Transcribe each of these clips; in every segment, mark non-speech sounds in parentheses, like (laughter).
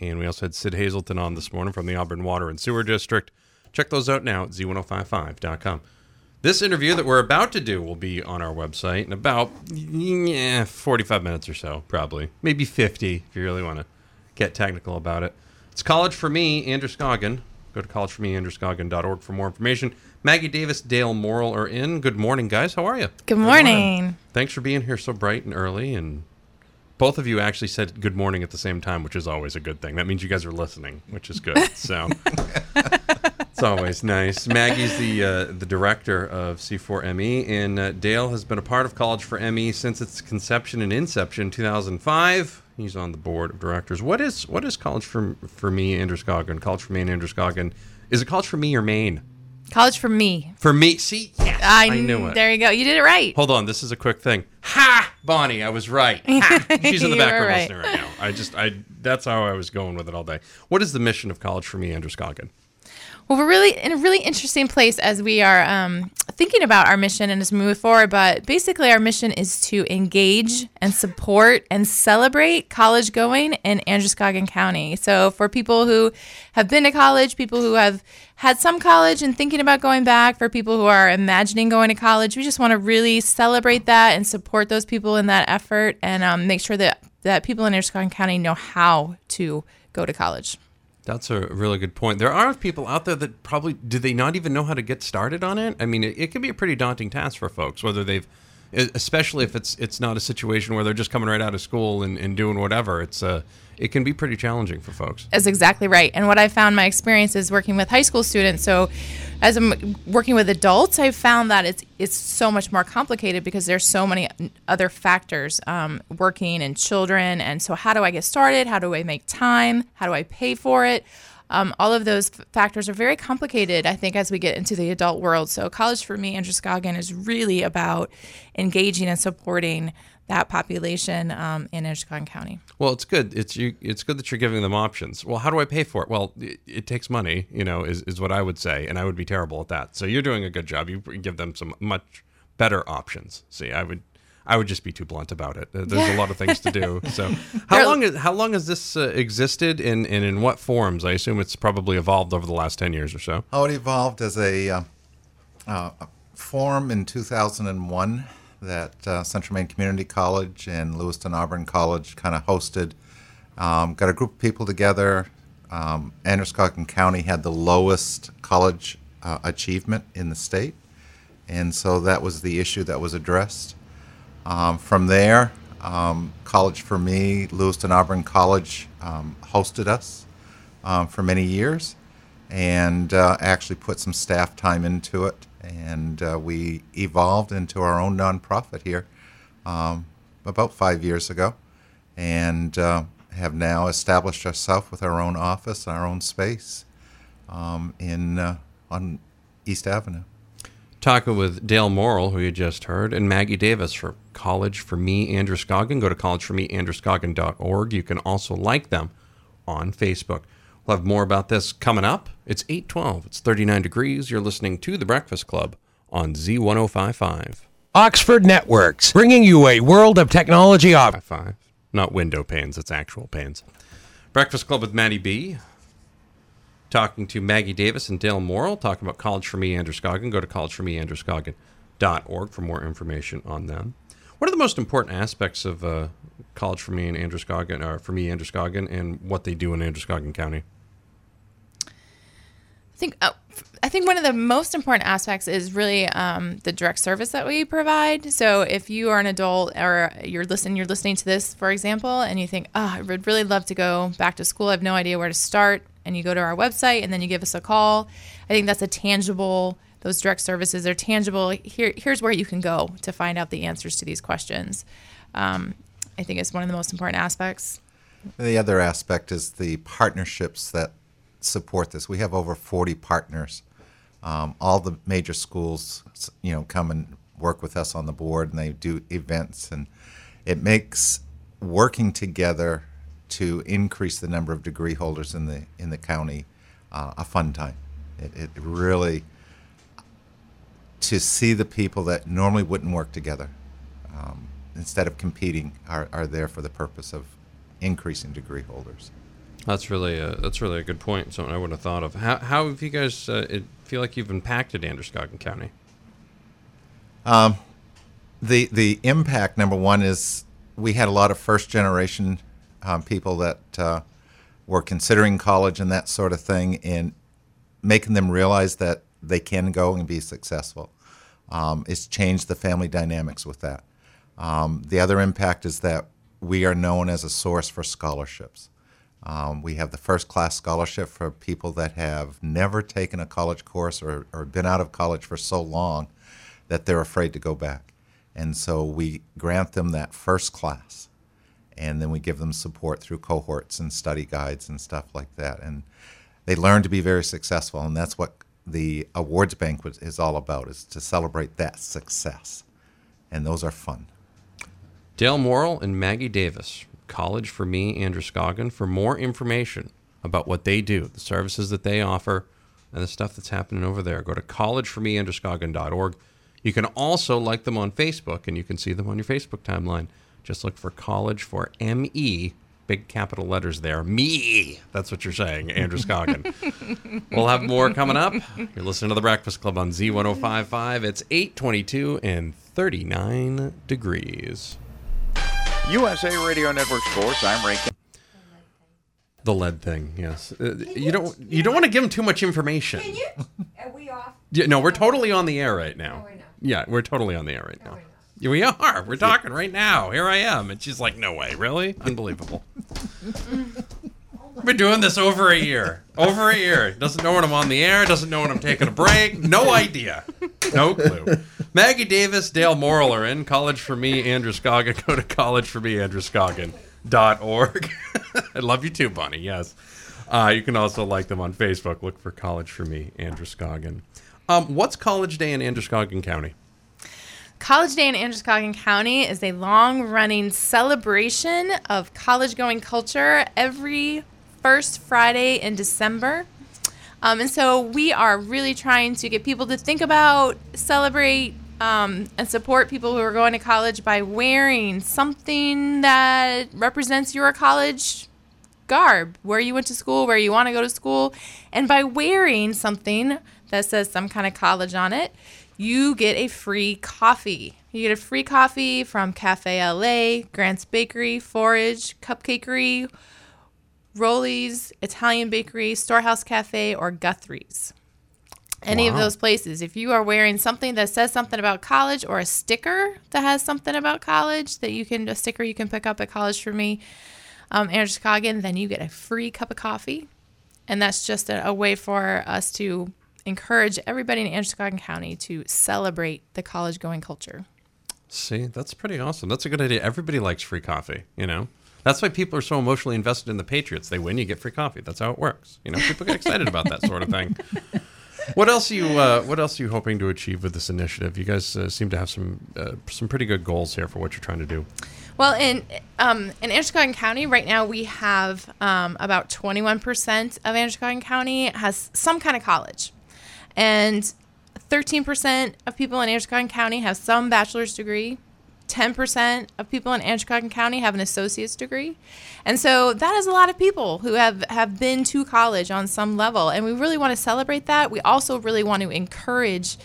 And we also had Sid Hazelton on this morning from the Auburn Water and Sewer District. Check those out now at z1055.com. This interview that we're about to do will be on our website in about yeah, 45 minutes or so, probably. Maybe 50 if you really want to get technical about it. It's College for Me, Androscoggin. Go to collegeformeandroscoggin.org for me, Androscoggin.org for more information. Maggie Davis, Dale Morrell are in. Good morning, guys. How are you? Good morning. Thanks for being here so bright and early. And both of you actually said good morning at the same time, which is always a good thing. That means you guys are listening, which is good. So (laughs) it's always nice. Maggie's the uh, the director of C4ME, and uh, Dale has been a part of College for ME since its conception and inception, 2005. He's on the board of directors. What is what is College for for Me, Androscoggin? College for Me and Androscoggin. Is it College for Me or Maine? College for me. For me, see, yes, I, I knew it. There you go. You did it right. Hold on, this is a quick thing. Ha, Bonnie, I was right. Ha! (laughs) Ah, she's in the background right. listening right now. I just, I, that's how I was going with it all day. What is the mission of college for me, Androscoggin? Well, we're really in a really interesting place as we are um, thinking about our mission and as we move forward. But basically, our mission is to engage and support and celebrate college going in Androscoggin County. So, for people who have been to college, people who have had some college and thinking about going back, for people who are imagining going to college, we just want to really celebrate that and support those people in that effort and um, make sure that, that people in Androscoggin County know how to go to college. That's a really good point. There are people out there that probably do they not even know how to get started on it. I mean, it, it can be a pretty daunting task for folks, whether they've, especially if it's it's not a situation where they're just coming right out of school and, and doing whatever. It's uh, it can be pretty challenging for folks. That's exactly right. And what I found my experience is working with high school students. So, as I'm working with adults, I've found that it's it's so much more complicated because there's so many other factors um, working and children. And so, how do I get started? How do I make time? How do I pay for it? Um, all of those f- factors are very complicated, I think, as we get into the adult world. So, college for me, Androscoggin, is really about engaging and supporting that population um, in Androscoggin County. Well, it's good. It's you. It's good that you're giving them options. Well, how do I pay for it? Well, it, it takes money. You know, is is what I would say, and I would be terrible at that. So you're doing a good job. You give them some much better options. See, I would. I would just be too blunt about it. There's a lot of things to do. (laughs) So, how long is how long has this uh, existed, and, and in what forms? I assume it's probably evolved over the last ten years or so. Oh, it evolved as a, uh, uh, a forum in 2001 that uh, Central Maine Community College and Lewiston Auburn College kind of hosted. Um, got a group of people together. Um, Androscoggin County had the lowest college uh, achievement in the state, and so that was the issue that was addressed. Um, from there, um, College for Me, Lewiston Auburn College um, hosted us um, for many years and uh, actually put some staff time into it. And uh, we evolved into our own nonprofit here um, about five years ago and uh, have now established ourselves with our own office, our own space um, in uh, on East Avenue. Talking with Dale Morrell, who you just heard, and Maggie Davis for College for Me, Androscoggin. Go to collegeformeandroscoggin.org. You can also like them on Facebook. We'll have more about this coming up. It's 812. It's 39 degrees. You're listening to The Breakfast Club on Z1055. Oxford Networks, bringing you a world of technology op- Five. Not window panes, it's actual panes. Breakfast Club with Maddie B. Talking to Maggie Davis and Dale Morrell, talking about College for Me, Androscoggin. Go to collegeformeandroscoggin.org for more information on them. What are the most important aspects of uh, College for Me and Androscoggin, or for me, Androscoggin, and what they do in Androscoggin County? I think f- I think one of the most important aspects is really um, the direct service that we provide. So if you are an adult or you're listening, you're listening to this, for example, and you think, "Oh, I would really love to go back to school. I have no idea where to start," and you go to our website and then you give us a call. I think that's a tangible. Those direct services are tangible. Here, here's where you can go to find out the answers to these questions. Um, I think it's one of the most important aspects. The other aspect is the partnerships that support this. We have over 40 partners. Um, all the major schools, you know, come and work with us on the board, and they do events, and it makes working together to increase the number of degree holders in the in the county uh, a fun time. It, it really to see the people that normally wouldn't work together um, instead of competing are, are there for the purpose of increasing degree holders. That's really a that's really a good point. Something I wouldn't have thought of. How how have you guys uh, it, feel like you've impacted Androscoggin County? Um, the the impact number one is we had a lot of first generation um, people that uh, were considering college and that sort of thing, and making them realize that they can go and be successful. Um, it's changed the family dynamics with that. Um, the other impact is that we are known as a source for scholarships. Um, we have the first class scholarship for people that have never taken a college course or, or been out of college for so long that they're afraid to go back. And so we grant them that first class. And then we give them support through cohorts and study guides and stuff like that. And they learn to be very successful. And that's what the awards banquet is all about, is to celebrate that success. And those are fun. Dale Morrell and Maggie Davis, College for Me, Androscoggin, For more information about what they do, the services that they offer, and the stuff that's happening over there, go to collegeformeandroscoggin.org. You can also like them on Facebook, and you can see them on your Facebook timeline. Just look for College for ME, big capital letters there. Me. That's what you're saying, Androscoggin. (laughs) we'll have more coming up. You're listening to The Breakfast Club on Z1055. It's 822 and 39 degrees. USA Radio Network Sports. I'm Ray. Kim- The lead thing, yes. Uh, you don't you don't want to give them too much information. Can you? Are we off? Yeah, no, we're totally on the air right now. we're not. Yeah, we're totally on the air right now. we're not. Yeah, we are. We're talking right now. Here I am. And she's like, no way. Really? Unbelievable. (laughs) Been doing this over a year. Over a year. Doesn't know when I'm on the air. Doesn't know when I'm taking a break. No idea. No clue. Maggie Davis, Dale Morrell are in. College for Me, Androscoggin. Go to college for me, Androscoggin. Dot org. (laughs) I love you too, Bunny. Yes. Uh, you can also like them on Facebook. Look for College for Me, Androscoggin. Um, what's College Day in Androscoggin County? College Day in Androscoggin County is a long running celebration of college going culture every first Friday in December. Um, and so we are really trying to get people to think about, celebrate, um, and support people who are going to college by wearing something that represents your college garb, where you went to school, where you want to go to school. And by wearing something that says some kind of college on it, you get a free coffee. You get a free coffee from Cafe LA, Grant's Bakery, Forage, Cupcakery, Rollies, Italian Bakery, Storehouse Cafe, or Guthrie's. Any of those places. If you are wearing something that says something about college or a sticker that has something about college that you can, a sticker you can pick up at College for Me, um, Androscoggin, then you get a free cup of coffee. And that's just a, a way for us to encourage everybody in Androscoggin County to celebrate the college going culture. See, that's pretty awesome. That's a good idea. Everybody likes free coffee, you know? That's why people are so emotionally invested in the Patriots. They win, you get free coffee. That's how it works. You know, people get excited about that sort of thing. (laughs) What else are you uh, What else are you hoping to achieve with this initiative? You guys uh, seem to have some uh, some pretty good goals here for what you're trying to do. Well, in um, in Androscoggin County right now, we have um, about 21% of Androscoggin County has some kind of college, and 13% of people in Androscoggin County have some bachelor's degree. 10% of people in Androscoggin County have an associate's degree. And so that is a lot of people who have, have been to college on some level. And we really want to celebrate that. We also really want to encourage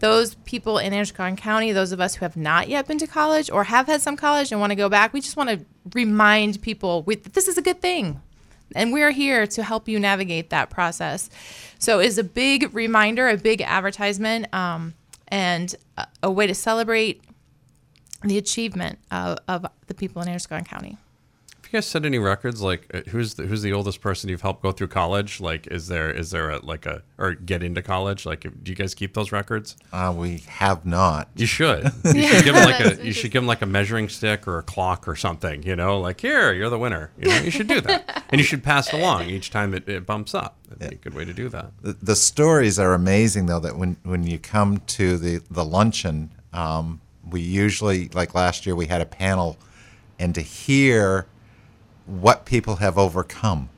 those people in Androscoggin County, those of us who have not yet been to college or have had some college and want to go back, we just want to remind people we, that this is a good thing. And we're here to help you navigate that process. So it's a big reminder, a big advertisement, um, and a, a way to celebrate the achievement of, of the people in Androscoggin County. Have you guys set any records? Like, uh, who's the, who's the oldest person you've helped go through college? Like, is there is there a like a or get into college? Like, do you guys keep those records? Uh, we have not. You should. (laughs) You should give them like a you should give them like a measuring stick or a clock or something. You know, like here, you're the winner. You know, you should do that, and you should pass it along each time it, it bumps up. That'd be a good way to do that. The, the stories are amazing, though. That when when you come to the the luncheon, um, we usually like last year we had a panel, and to hear what people have overcome.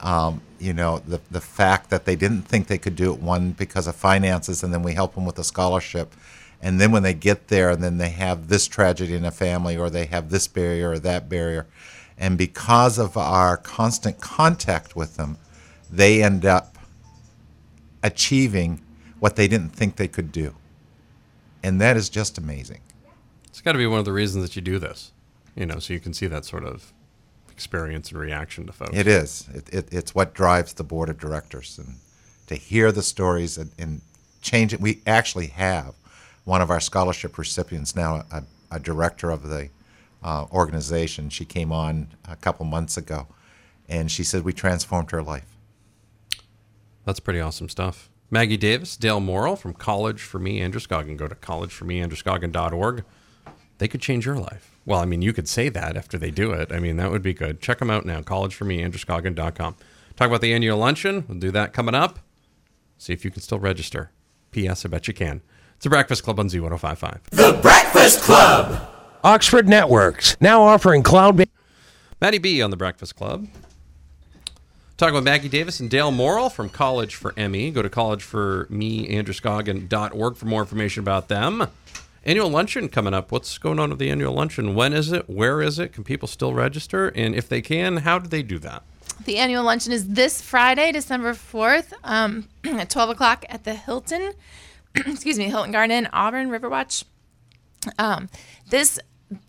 Um, you know, the the fact that they didn't think they could do it one because of finances, and then we help them with a scholarship, and then when they get there, and then they have this tragedy in a family, or they have this barrier or that barrier, and because of our constant contact with them, they end up achieving what they didn't think they could do, and that is just amazing. It's got to be one of the reasons that you do this. You know, so you can see that sort of experience and reaction to folks. It is. It, it, it's what drives the board of directors, and to hear the stories and, and change it. We actually have one of our scholarship recipients now, a, a director of the uh, organization. She came on a couple months ago, and she said we transformed her life. That's pretty awesome stuff. Maggie Davis, Dale Morrell from College for Me, Androscoggin. Go to collegeformeandroscoggin.org. They could change your life. Well, I mean, you could say that after they do it. I mean, that would be good. Check them out now, College for Me, collegeformeandroscoggin.com. Talk about the annual luncheon. We'll do that coming up. See if you can still register. P.S. I bet you can. It's a Breakfast Club on Z1055. The Breakfast Club. Oxford Networks now offering cloud based. Maddie B on the Breakfast Club. Talking with Maggie Davis and Dale Morrell from College for ME. Go to collegeformeandroscoggin.org for more information about them. Annual luncheon coming up. What's going on with the annual luncheon? When is it? Where is it? Can people still register? And if they can, how do they do that? The annual luncheon is this Friday, December 4th, um, (clears throat) at 12 o'clock at the Hilton, (clears throat) excuse me, Hilton Garden Auburn Riverwatch. Um, this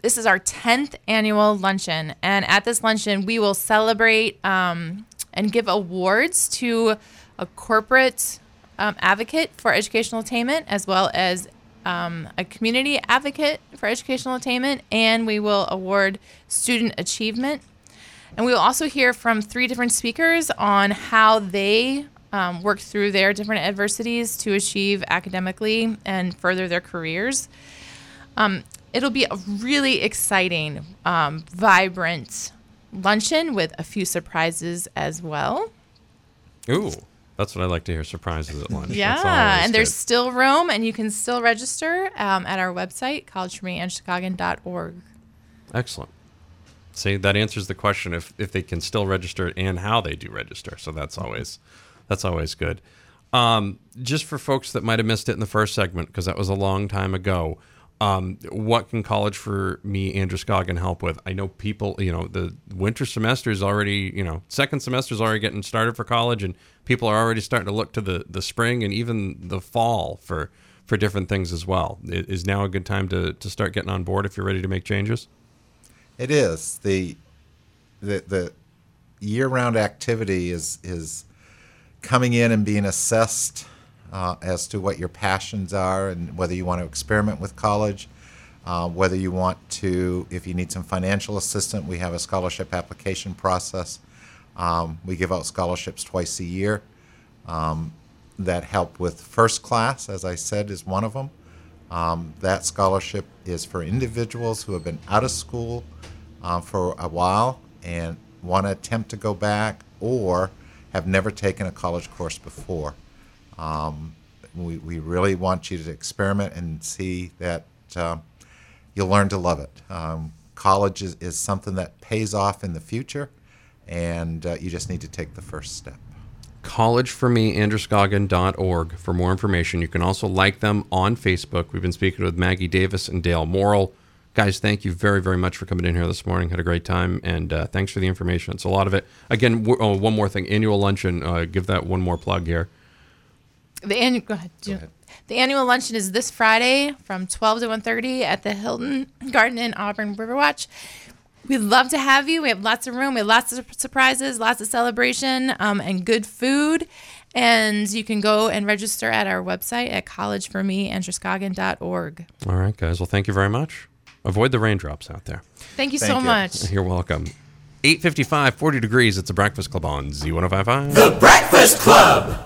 this is our 10th annual luncheon, and at this luncheon, we will celebrate um, and give awards to a corporate um, advocate for educational attainment, as well as um, a community advocate for educational attainment, and we will award student achievement. And we will also hear from three different speakers on how they um, work through their different adversities to achieve academically and further their careers. Um, it'll be a really exciting, um, vibrant luncheon with a few surprises as well. Ooh, that's what I like to hear. Surprises at lunch. Yeah, and there's good. still room, and you can still register um, at our website, collegeformeandroscoggin.org. Excellent. See, that answers the question if if they can still register and how they do register. So that's always that's always good. Um, just for folks that might have missed it in the first segment because that was a long time ago. Um, what can college for me, Androscoggin, help with? I know people, you know, the winter semester is already, you know, second semester is already getting started for college, and people are already starting to look to the the spring and even the fall for for different things as well. I- Is now a good time to to start getting on board if you're ready to make changes? It is the the the year-round activity is is coming in and being assessed uh, as to what your passions are and whether you want to experiment with college, uh, whether you want to, if you need some financial assistance, we have a scholarship application process. Um, we give out scholarships twice a year um, that help with first class, as I said, is one of them. Um, that scholarship is for individuals who have been out of school uh, for a while and want to attempt to go back or have never taken a college course before. Um, we, we really want you to experiment and see that uh, you'll learn to love it. Um, college is, is something that pays off in the future, and uh, you just need to take the first step. College for me, for more information. You can also like them on Facebook. We've been speaking with Maggie Davis and Dale Morrell. Guys, thank you very, very much for coming in here this morning. Had a great time, and uh, thanks for the information. It's a lot of it. Again, oh, one more thing annual luncheon. Uh, give that one more plug here. The annual go ahead. Jim. The annual luncheon is this Friday from 12 to 1:30 at the Hilton Garden in Auburn Riverwatch. We'd love to have you. We have lots of room. We have lots of surprises, lots of celebration, um, and good food. And you can go and register at our website at collegeformeandroscoggin.org. All right, guys. Well, thank you very much. Avoid the raindrops out there. Thank you Thank so you. much. You're welcome. 855, 40 degrees. It's the Breakfast Club on Z1055. The Breakfast Club.